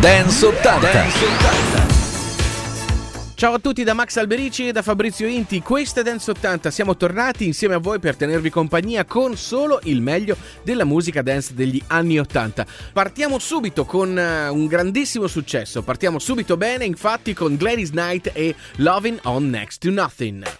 Dance 80. Dance 80. Ciao a tutti da Max Alberici e da Fabrizio Inti, questa è Dance 80, siamo tornati insieme a voi per tenervi compagnia con solo il meglio della musica dance degli anni 80. Partiamo subito con uh, un grandissimo successo, partiamo subito bene infatti con Gladys Knight e Loving on Next to Nothing.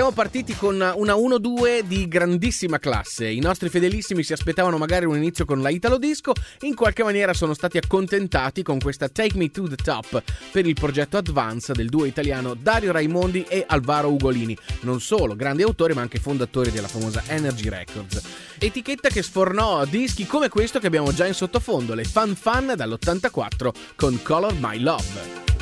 Siamo partiti con una 1-2 di grandissima classe. I nostri fedelissimi si aspettavano magari un inizio con la Italo Disco, in qualche maniera sono stati accontentati con questa Take Me to the Top per il progetto Advance del duo italiano Dario Raimondi e Alvaro Ugolini, non solo grandi autori ma anche fondatori della famosa Energy Records. Etichetta che sfornò dischi come questo che abbiamo già in sottofondo, le Fan Fan dall'84 con Color My Love.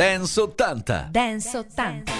Dance 80. Dance 80.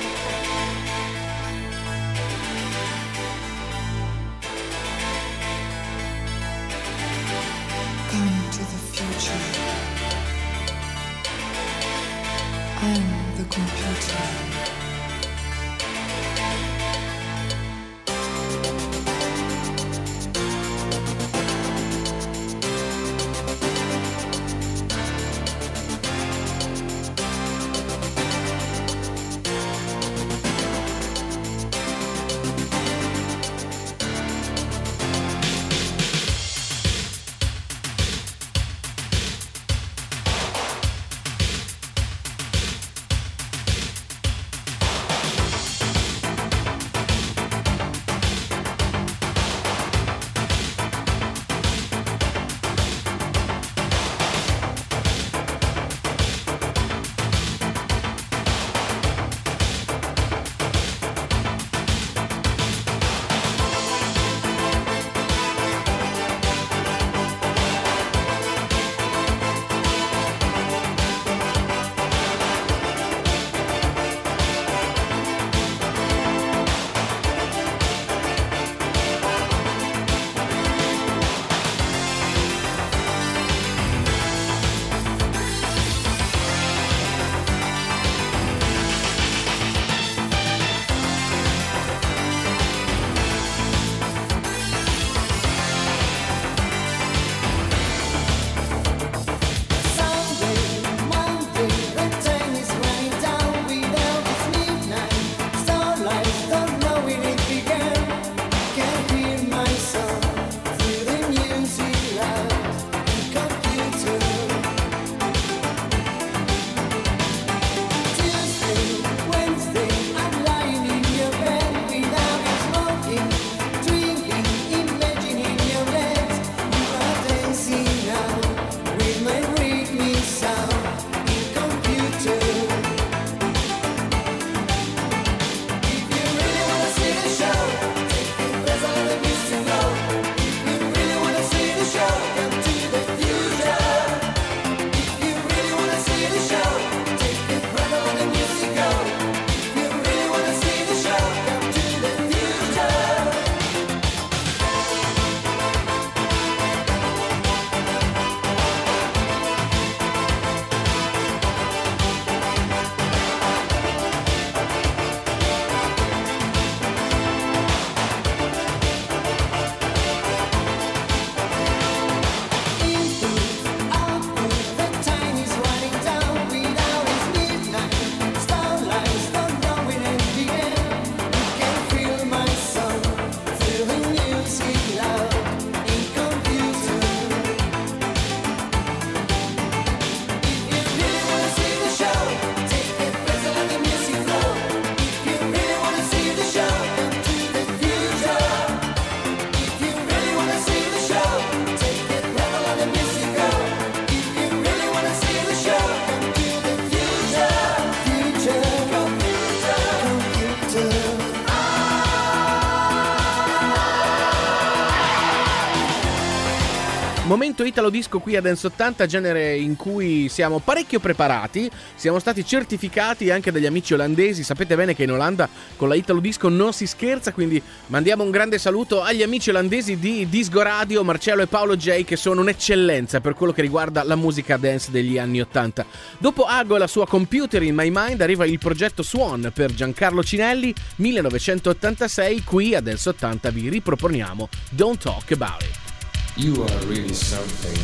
Momento Italo Disco qui a Dance 80, genere in cui siamo parecchio preparati, siamo stati certificati anche dagli amici olandesi, sapete bene che in Olanda con la Italo Disco non si scherza, quindi mandiamo un grande saluto agli amici olandesi di Disco Radio, Marcello e Paolo J che sono un'eccellenza per quello che riguarda la musica dance degli anni 80. Dopo Ago e la sua Computer in My Mind arriva il progetto Swan per Giancarlo Cinelli 1986, qui a Dance 80 vi riproponiamo Don't Talk About It. You are really something.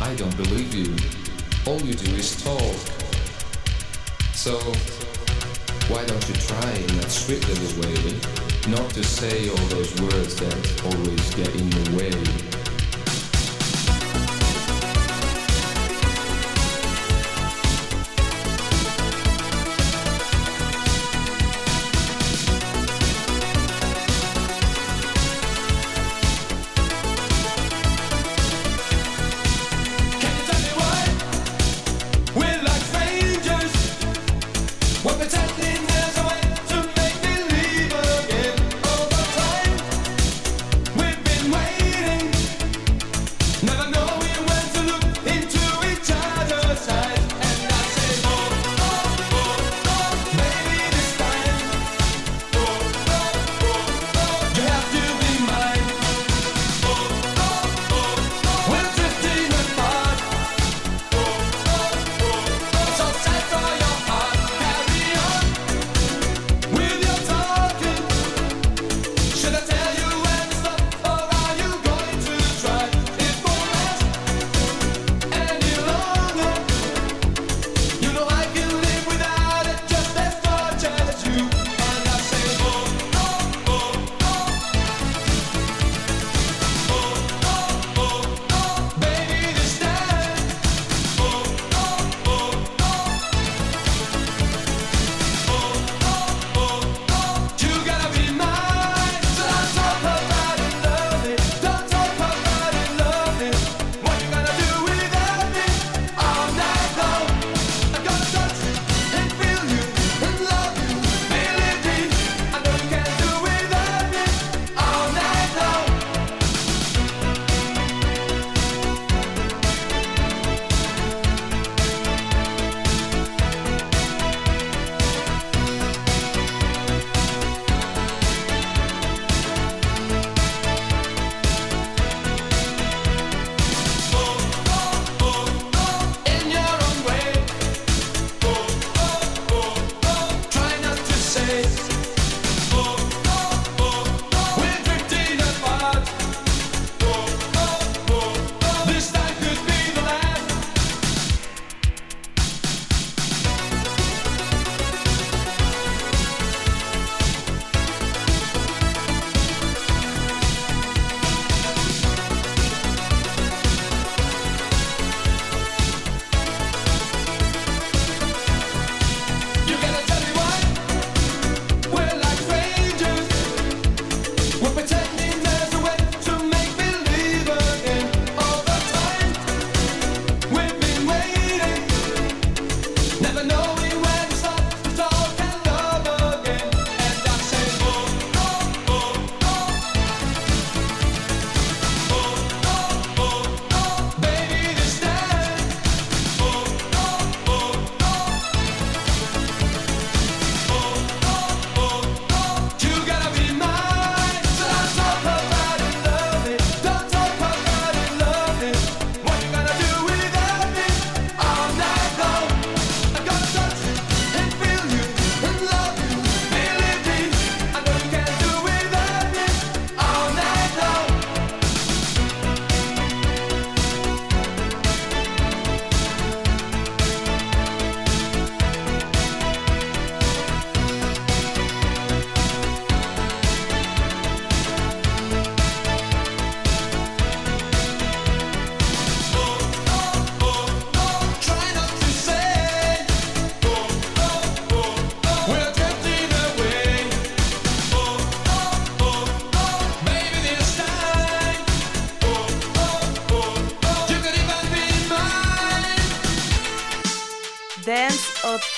I don't believe you. All you do is talk. So, why don't you try in that sweet little way not to say all those words that always get in the way?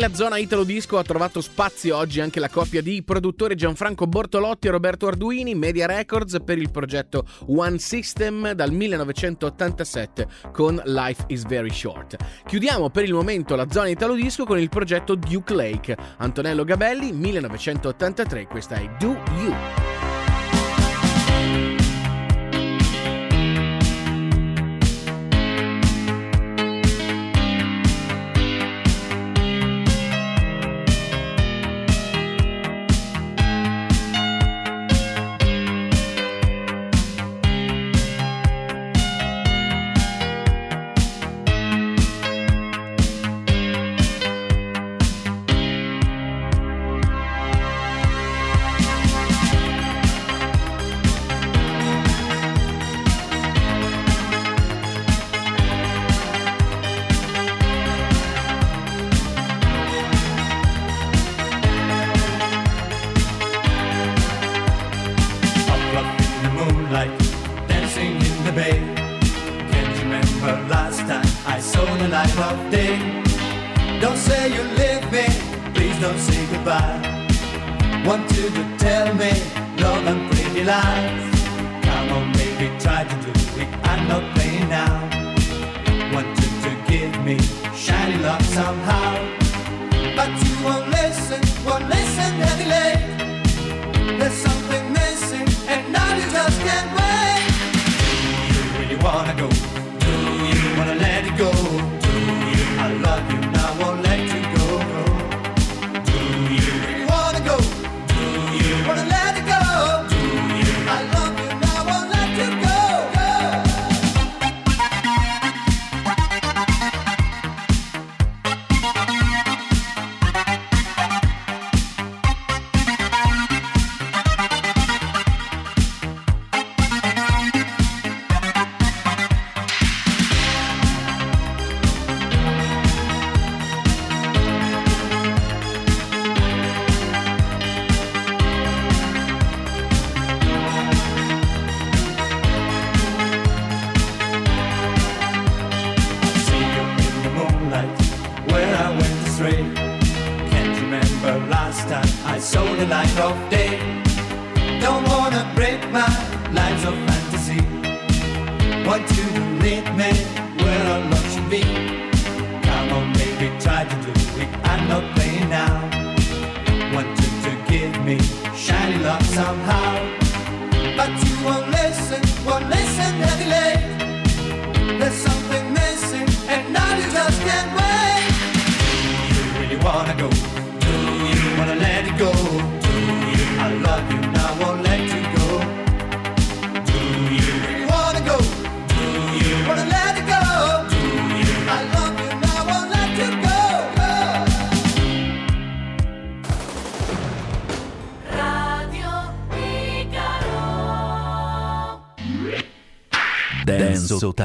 Nella zona Italo Disco ha trovato spazio oggi anche la coppia di produttori Gianfranco Bortolotti e Roberto Arduini, Media Records, per il progetto One System dal 1987 con Life is Very Short. Chiudiamo per il momento la zona Italo Disco con il progetto Duke Lake. Antonello Gabelli, 1983, questa è Do You.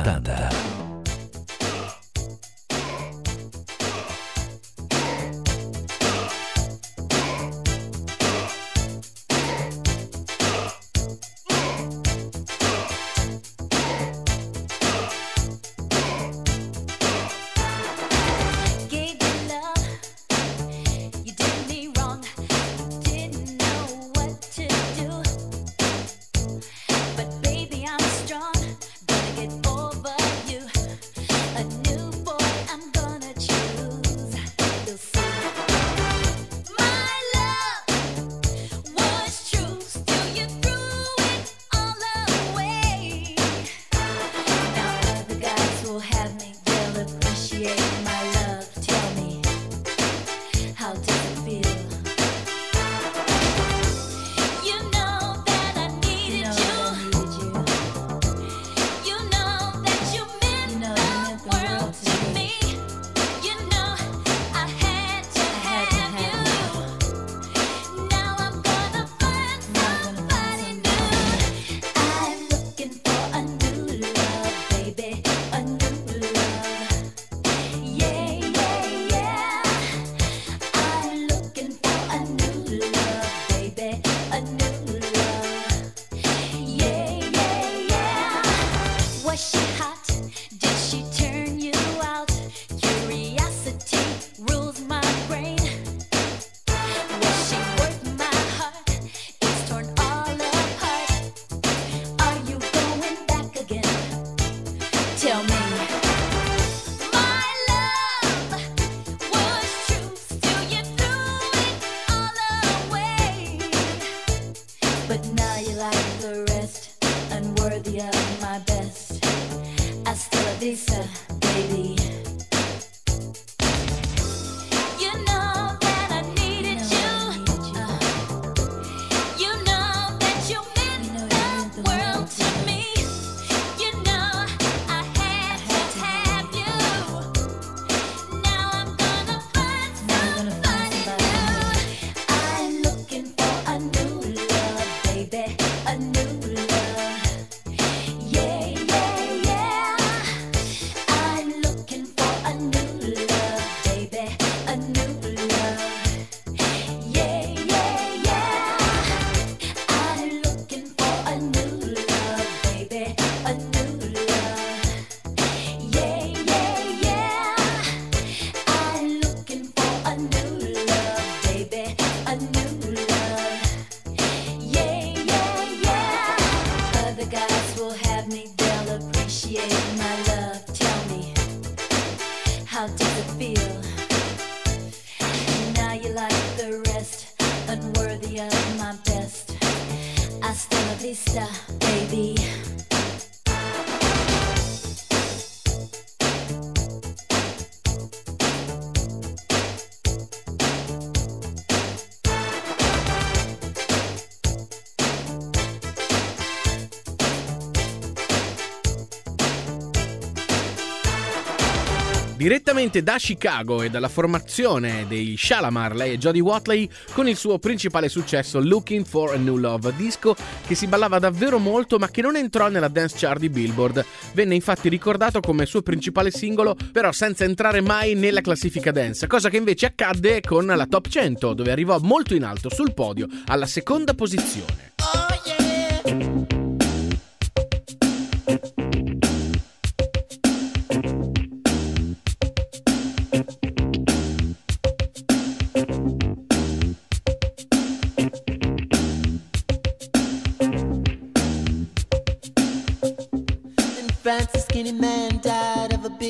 Dada. Direttamente da Chicago e dalla formazione dei Shalamar, lei e Jodie Watley con il suo principale successo Looking for a New Love, disco che si ballava davvero molto ma che non entrò nella dance chart di Billboard. Venne infatti ricordato come suo principale singolo, però senza entrare mai nella classifica dance, cosa che invece accadde con la top 100, dove arrivò molto in alto sul podio, alla seconda posizione.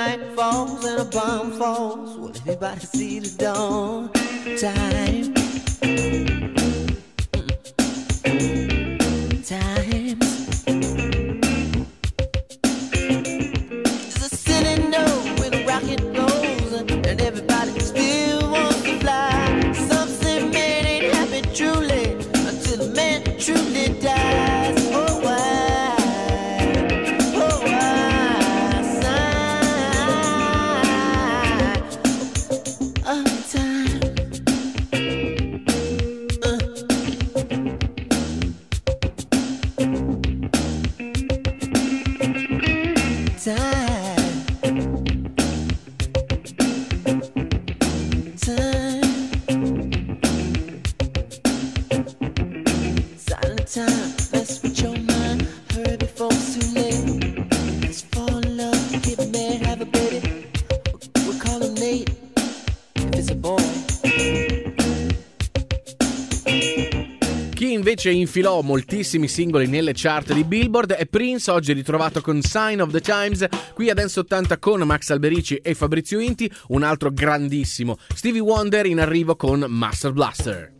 Night falls and a bomb falls, will anybody see the dawn? Time. Time. Invece infilò moltissimi singoli nelle chart di Billboard è Prince, oggi ritrovato con Sign of the Times, qui a Dance 80 con Max Alberici e Fabrizio Inti, un altro grandissimo Stevie Wonder in arrivo con Master Blaster.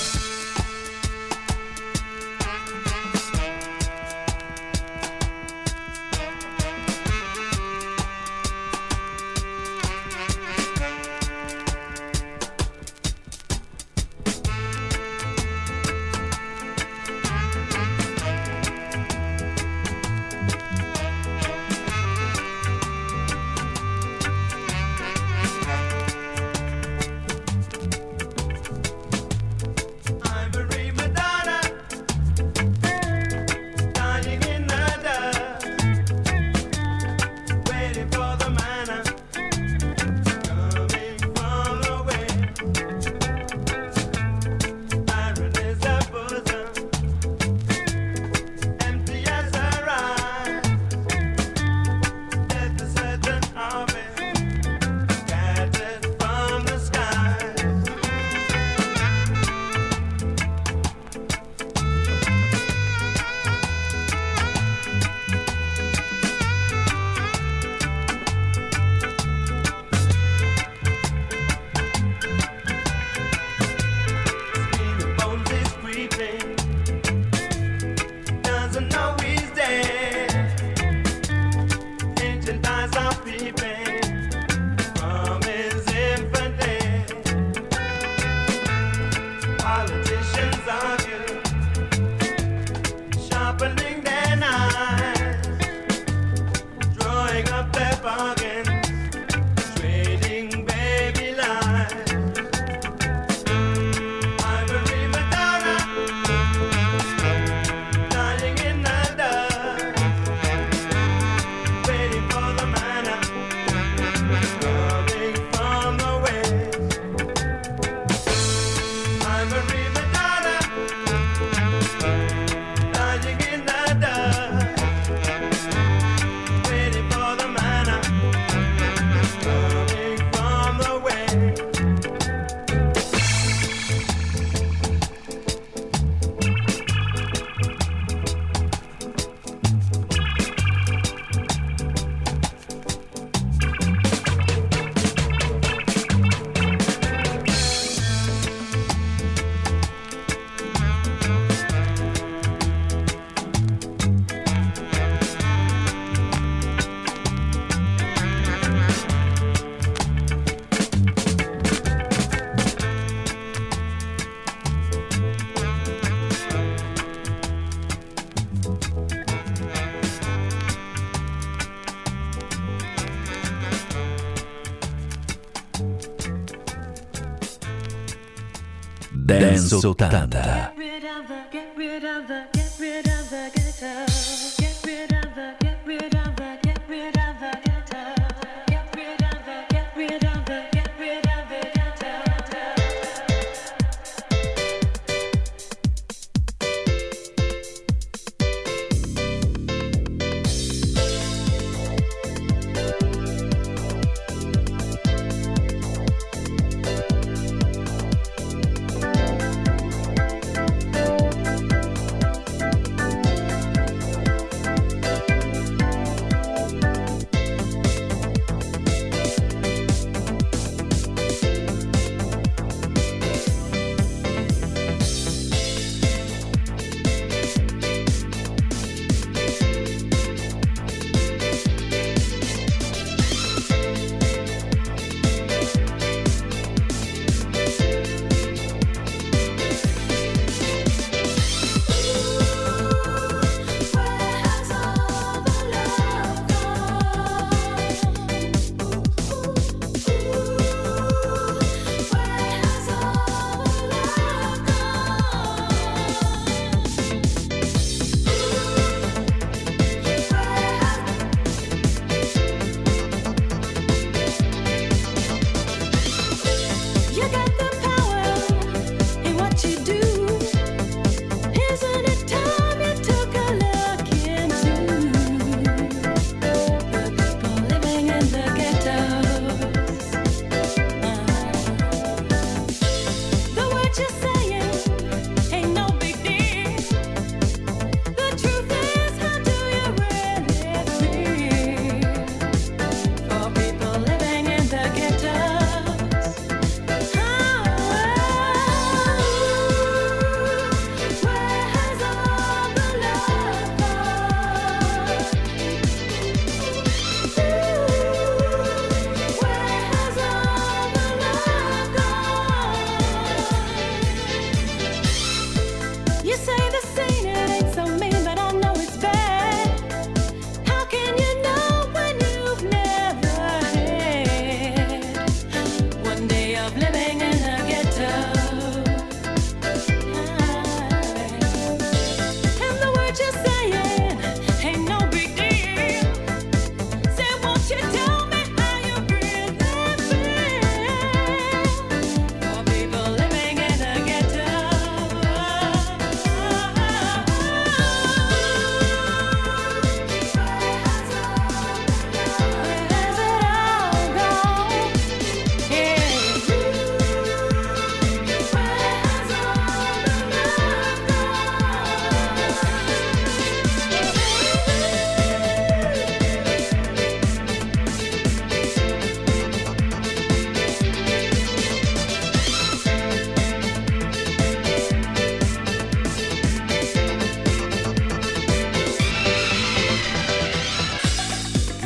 80.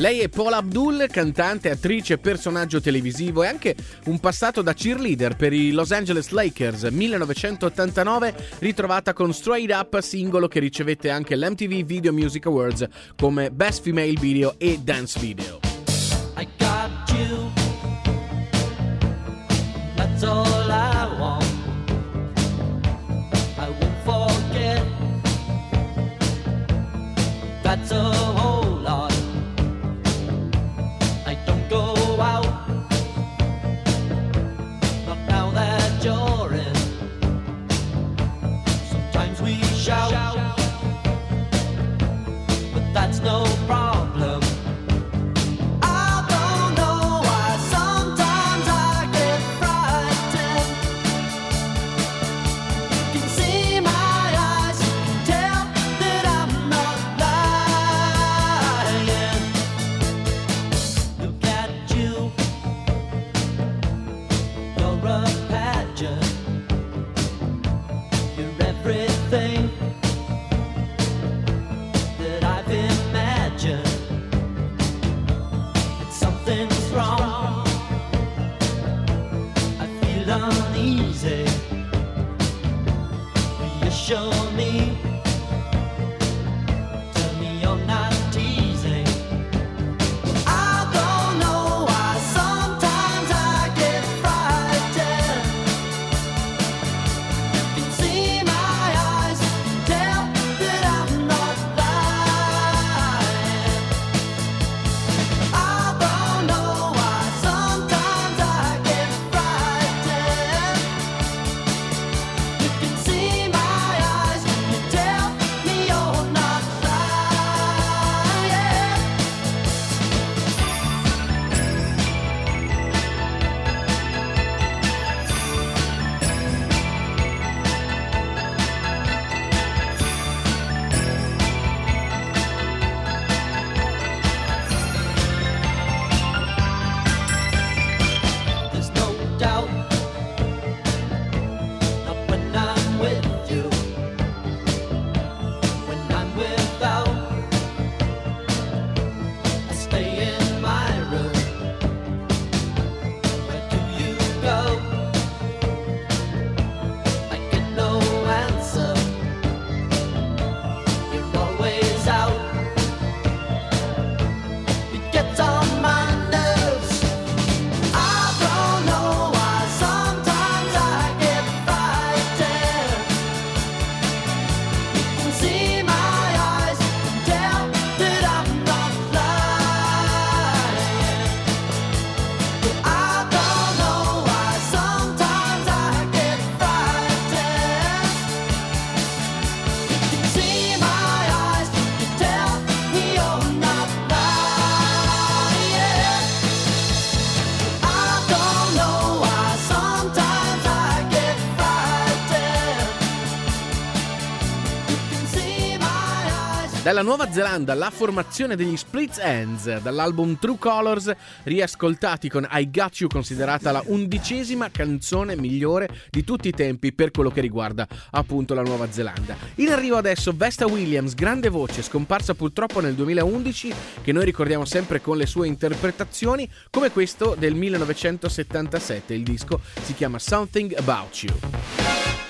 Lei è Paula Abdul, cantante, attrice, personaggio televisivo e anche un passato da cheerleader per i Los Angeles Lakers 1989, ritrovata con Straight Up, singolo che ricevette anche l'MTV Video Music Awards come Best Female Video e Dance Video. I got you. That's all Dalla Nuova Zelanda la formazione degli Splits Ends, dall'album True Colors, riascoltati con I Got You, considerata la undicesima canzone migliore di tutti i tempi per quello che riguarda appunto la Nuova Zelanda. In arrivo adesso Vesta Williams, grande voce, scomparsa purtroppo nel 2011, che noi ricordiamo sempre con le sue interpretazioni, come questo del 1977. Il disco si chiama Something About You.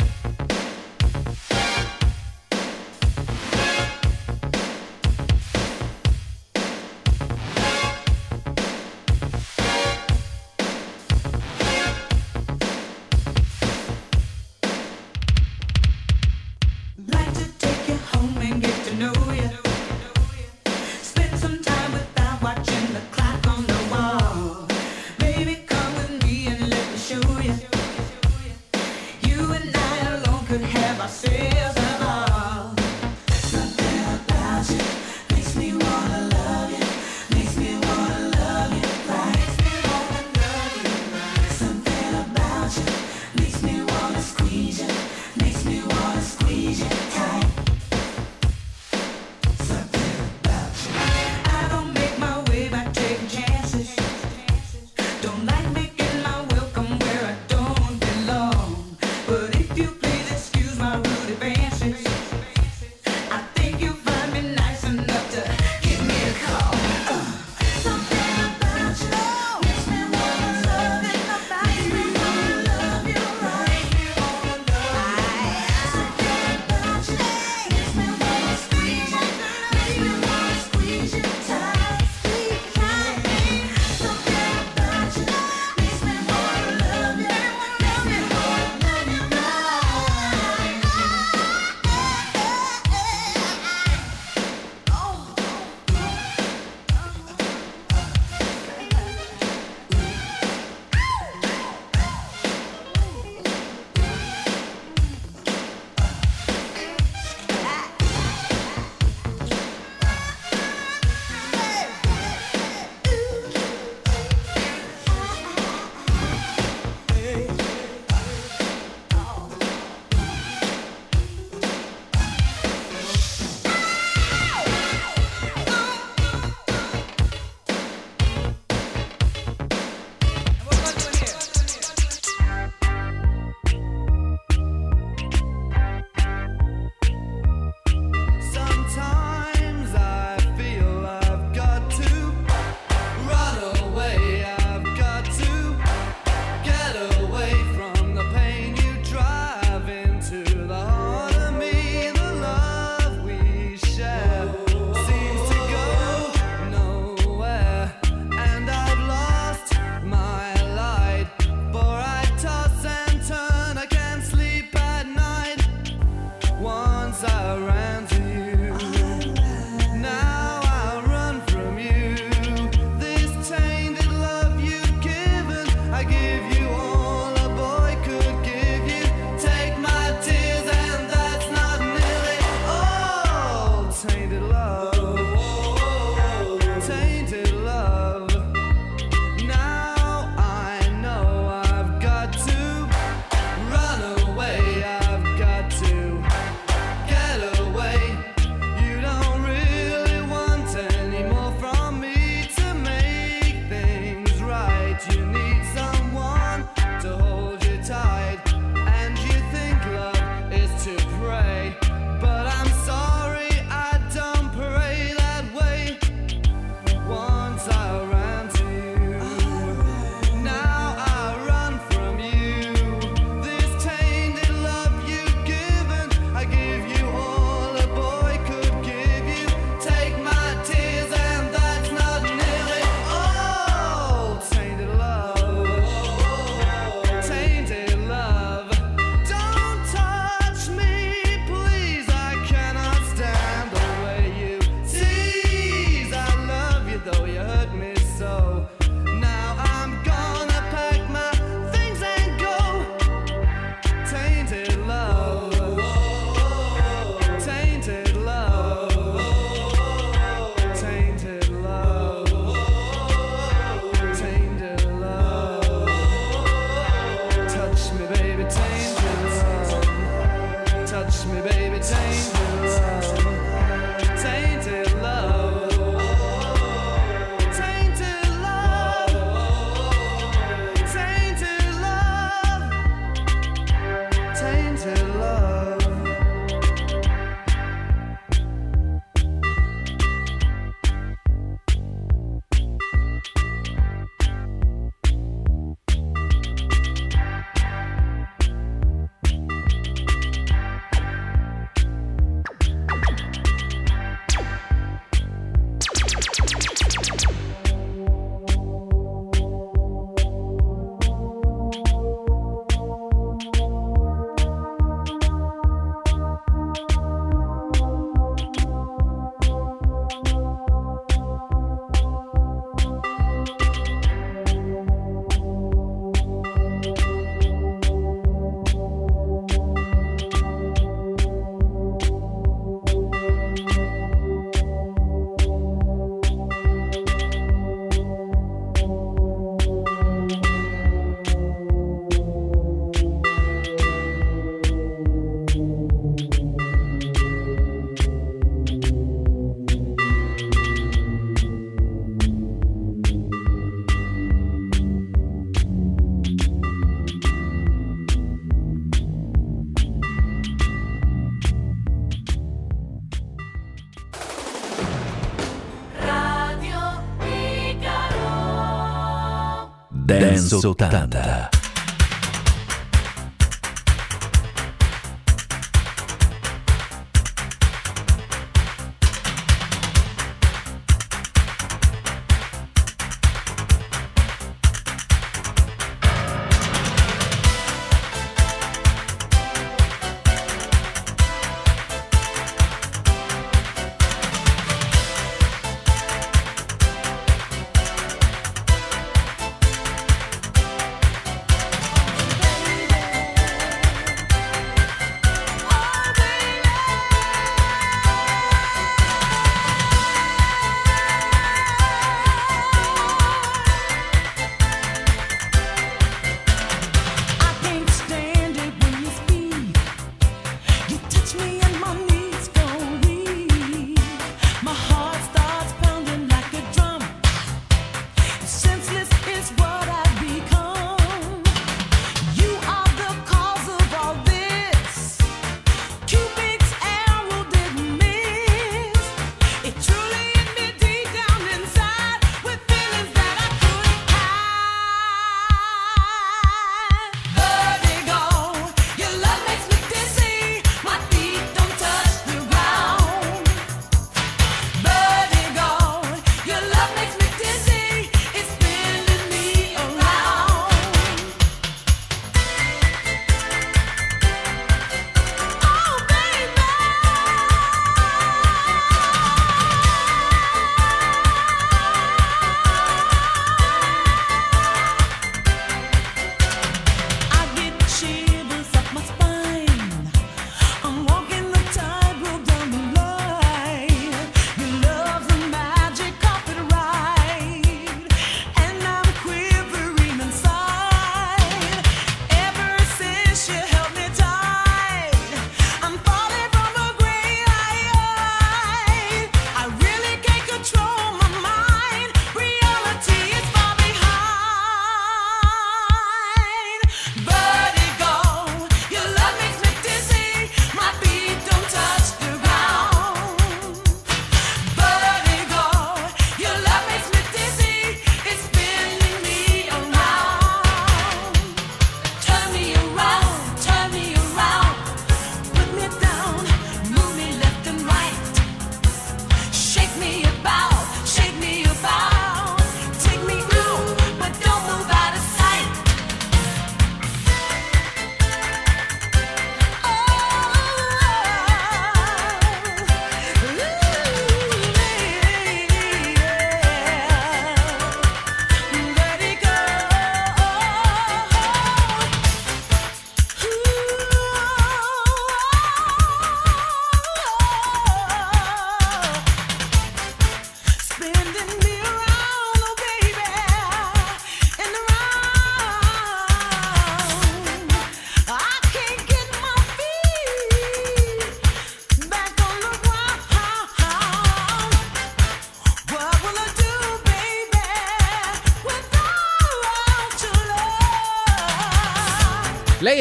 180.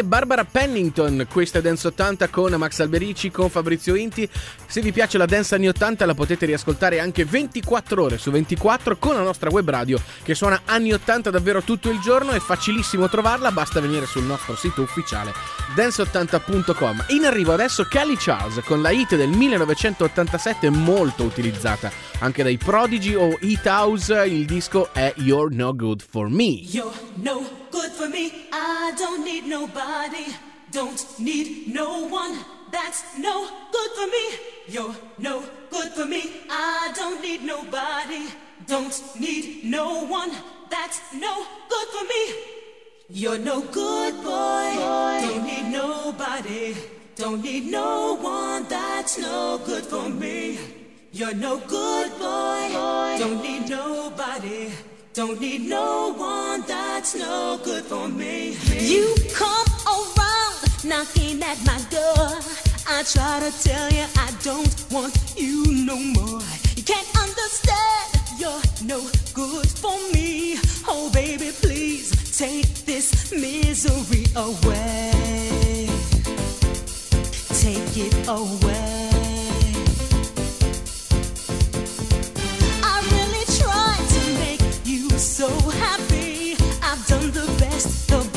Barbara Pennington, questa è Dance 80 con Max Alberici, con Fabrizio Inti. Se vi piace la dance anni 80 la potete riascoltare anche 24 ore su 24 con la nostra web radio che suona anni 80 davvero tutto il giorno, è facilissimo trovarla, basta venire sul nostro sito ufficiale dance80.com. In arrivo adesso Kelly Charles con la hit del 1987 molto utilizzata anche dai Prodigy o Hit House, il disco è You're No Good For Me. You're no good for me. I don't need nobody. Don't need no one. That's no good for me. You're no good for me. I don't need nobody. Don't need no one. That's no good for me. You're no good boy. Don't need nobody. Don't need no one. That's no good for me. You're no good boy. Don't need nobody. Don't need no one. That's no good for me. You come around knocking at my door. I try to tell you I don't want you no more. You can't understand. You're no good for me. Oh, baby, please take this misery away. Take it away. so happy. I've done the best. The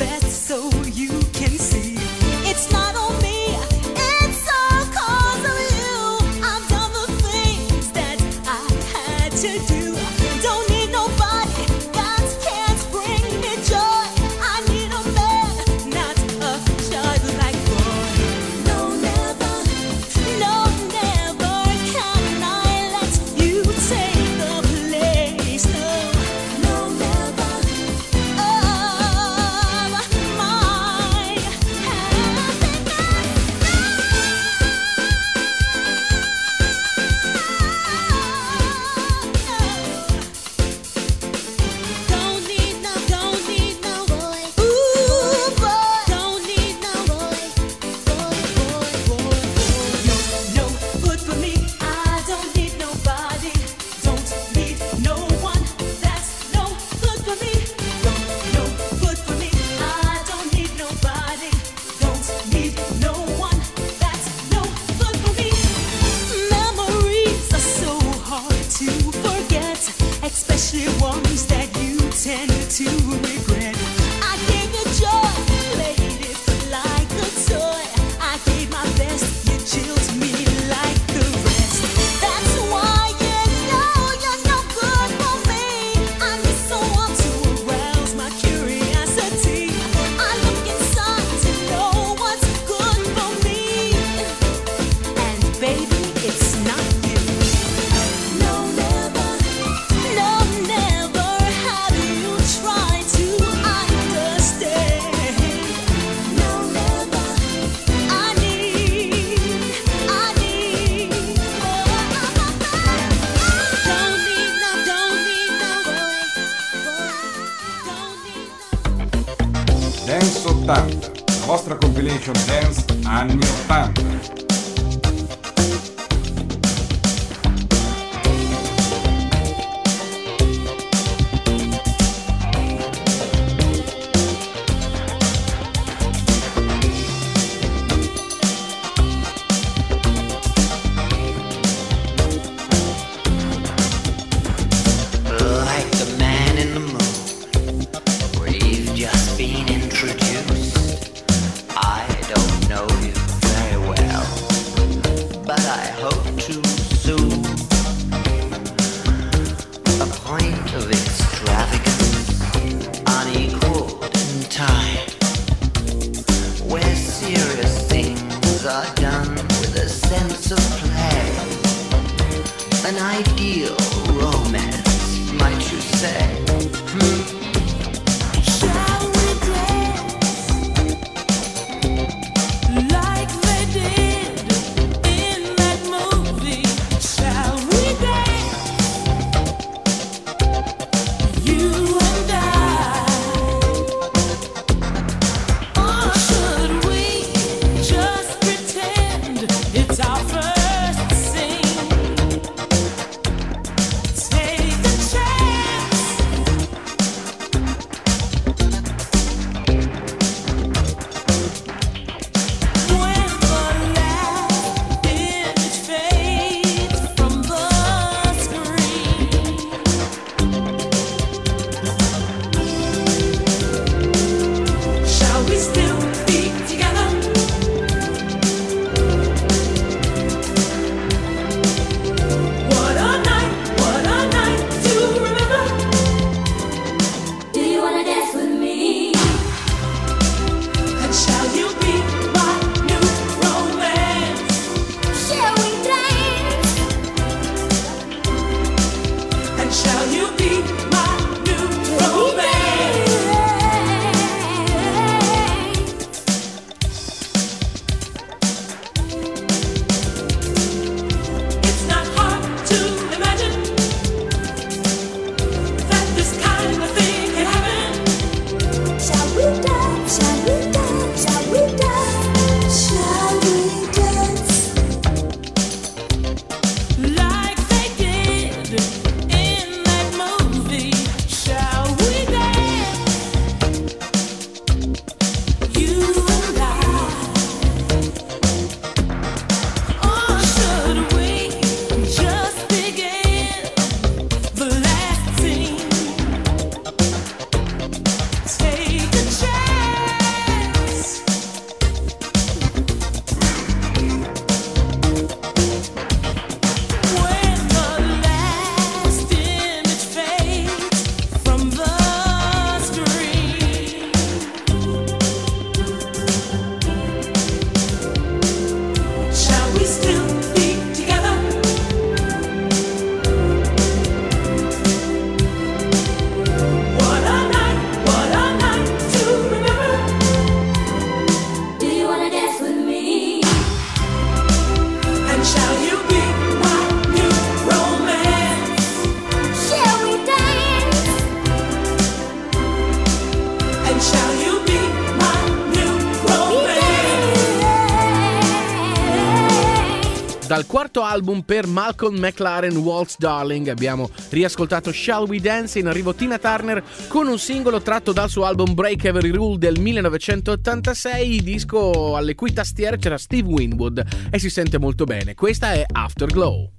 suffer quarto album per Malcolm McLaren Waltz Darling. Abbiamo riascoltato Shall We Dance in arrivo Tina Turner con un singolo tratto dal suo album Break Every Rule del 1986, disco alle cui tastiere c'era Steve Winwood e si sente molto bene. Questa è Afterglow.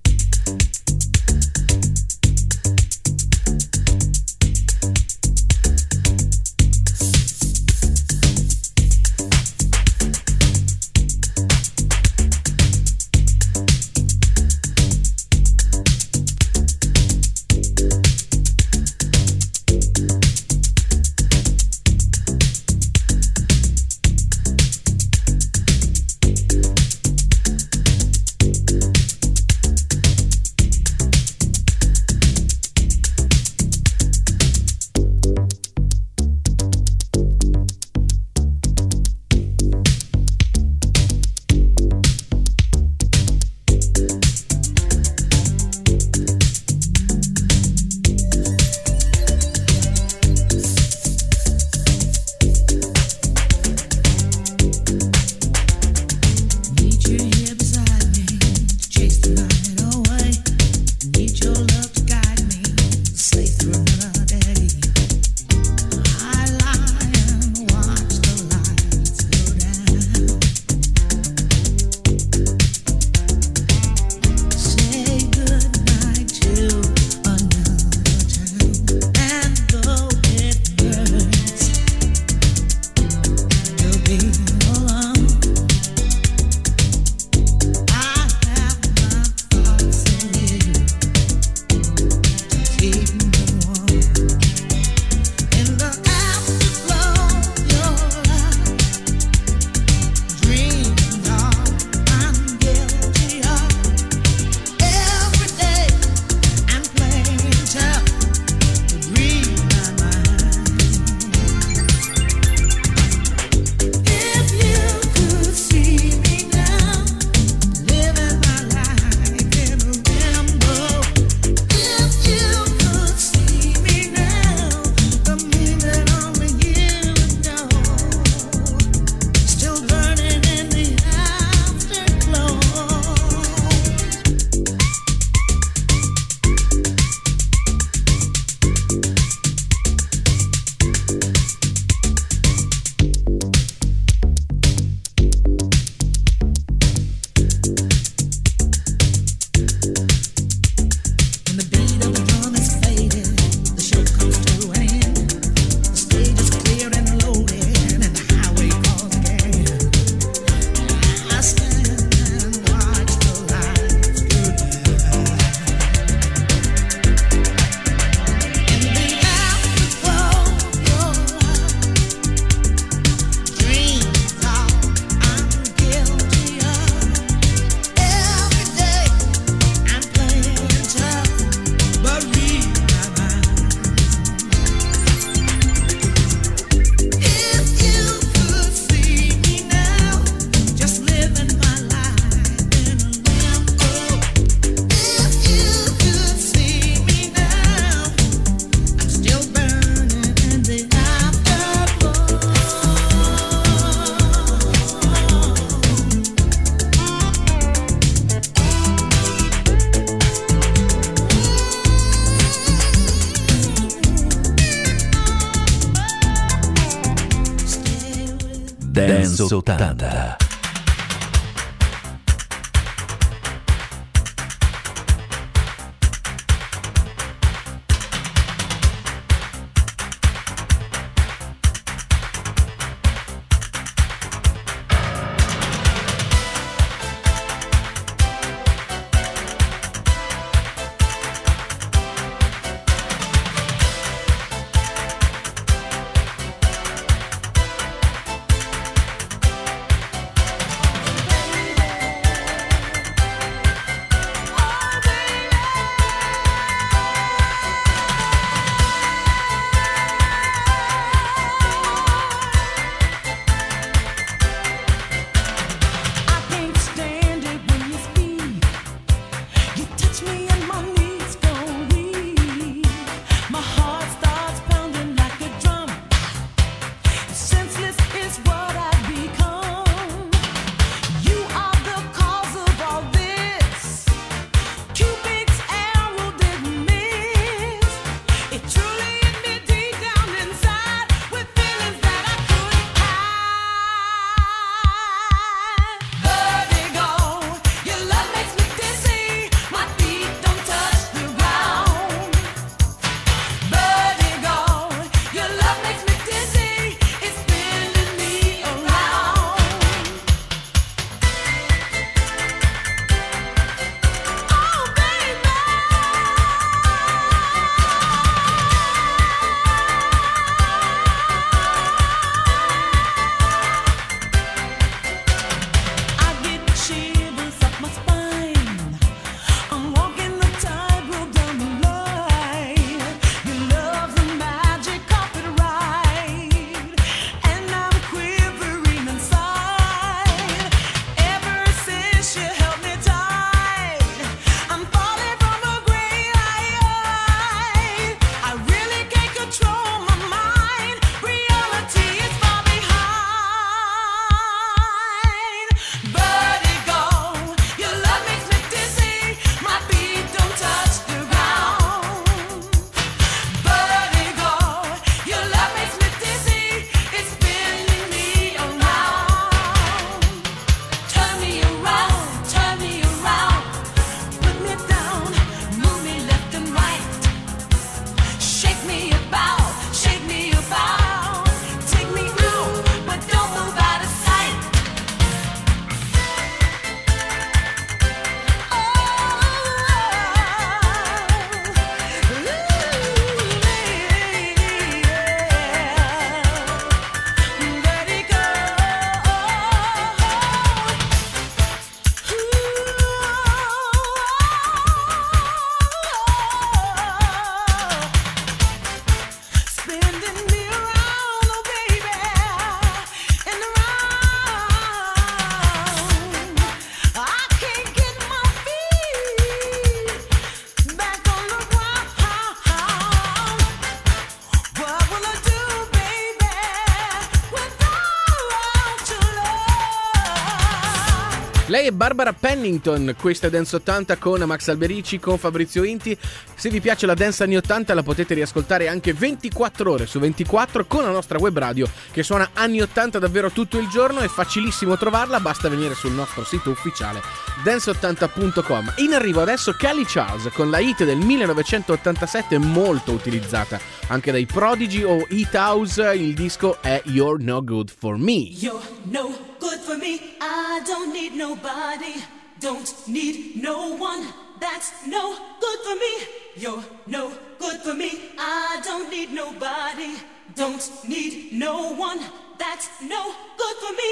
È Barbara Pennington, questa è Dance 80 con Max Alberici, con Fabrizio Inti. Se vi piace la dance anni 80 la potete riascoltare anche 24 ore su 24 con la nostra web radio che suona anni 80 davvero tutto il giorno, è facilissimo trovarla, basta venire sul nostro sito ufficiale dance80.com. In arrivo adesso Kelly Charles con la hit del 1987 molto utilizzata anche dai Prodigy o Hit House, il disco è You're No Good For Me. You're no good for me. I don't need nobody. Don't need no one. That's no good for me. You're no good for me. I don't need nobody. Don't need no one. That's no good for me.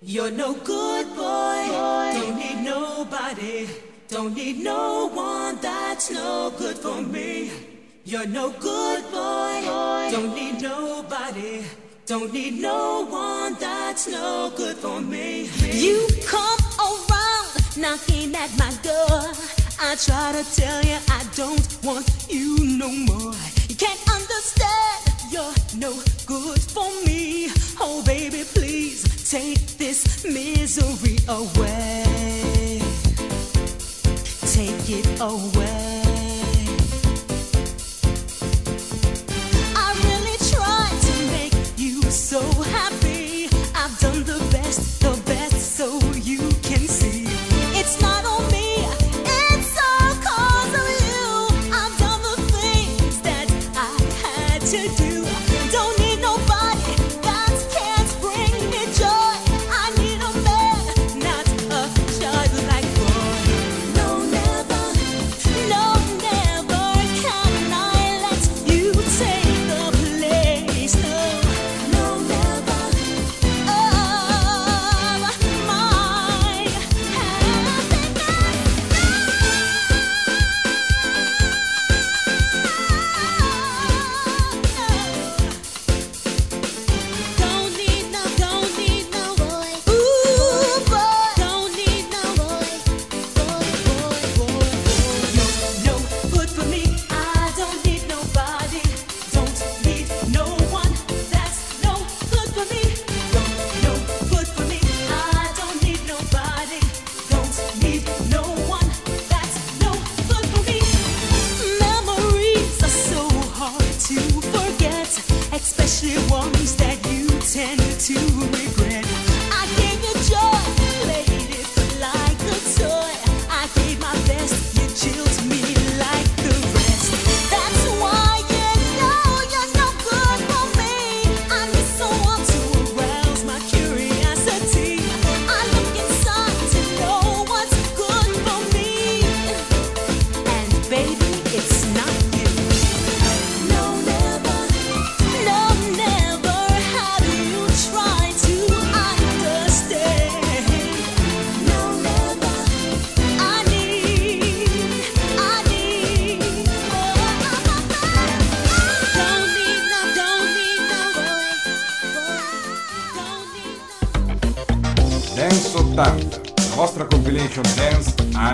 You're no good boy. Don't need nobody. Don't need no one. That's no good for me. You're no good boy. Don't need nobody. Don't need no one. That's no good for me. You come around knocking at my door. I try to tell you I don't want you no more. You can't understand. You're no good for me. Oh, baby, please take this misery away. Take it away.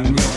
Dance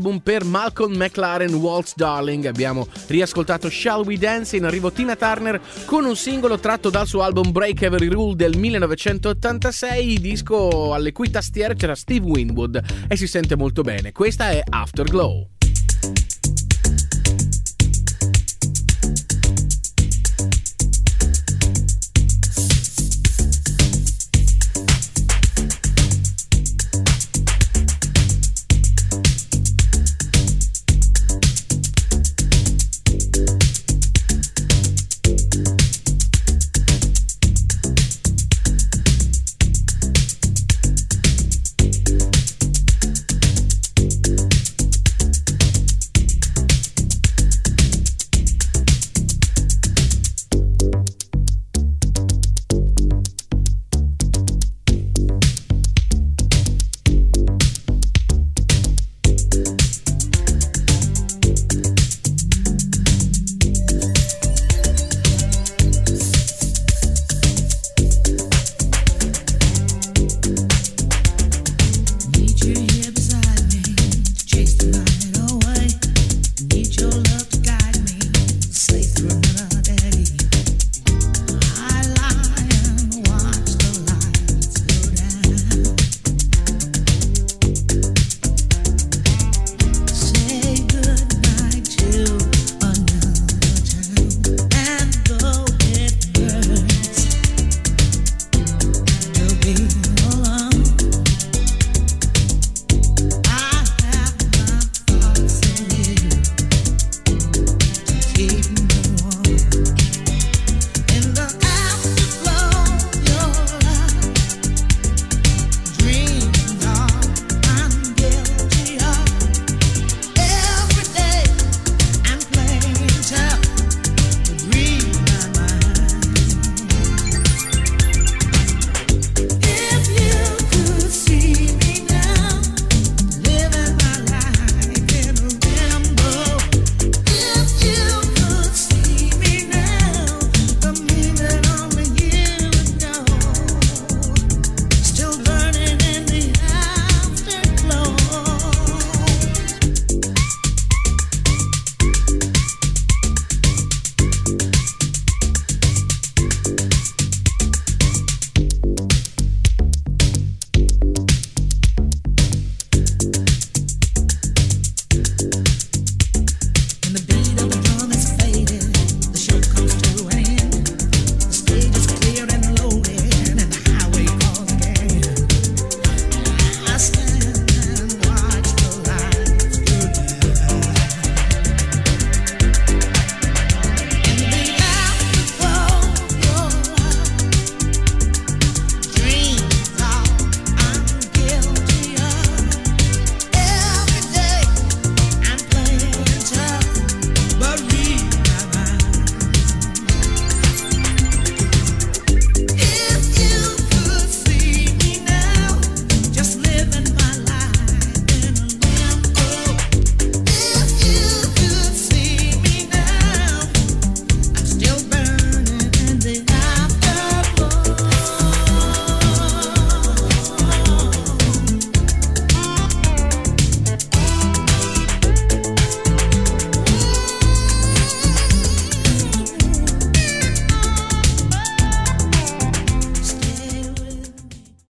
album per Malcolm McLaren Waltz Darling abbiamo riascoltato Shall We Dance in arrivo Tina Turner con un singolo tratto dal suo album Break Every Rule del 1986, disco alle cui tastiere c'era Steve Winwood e si sente molto bene. Questa è Afterglow.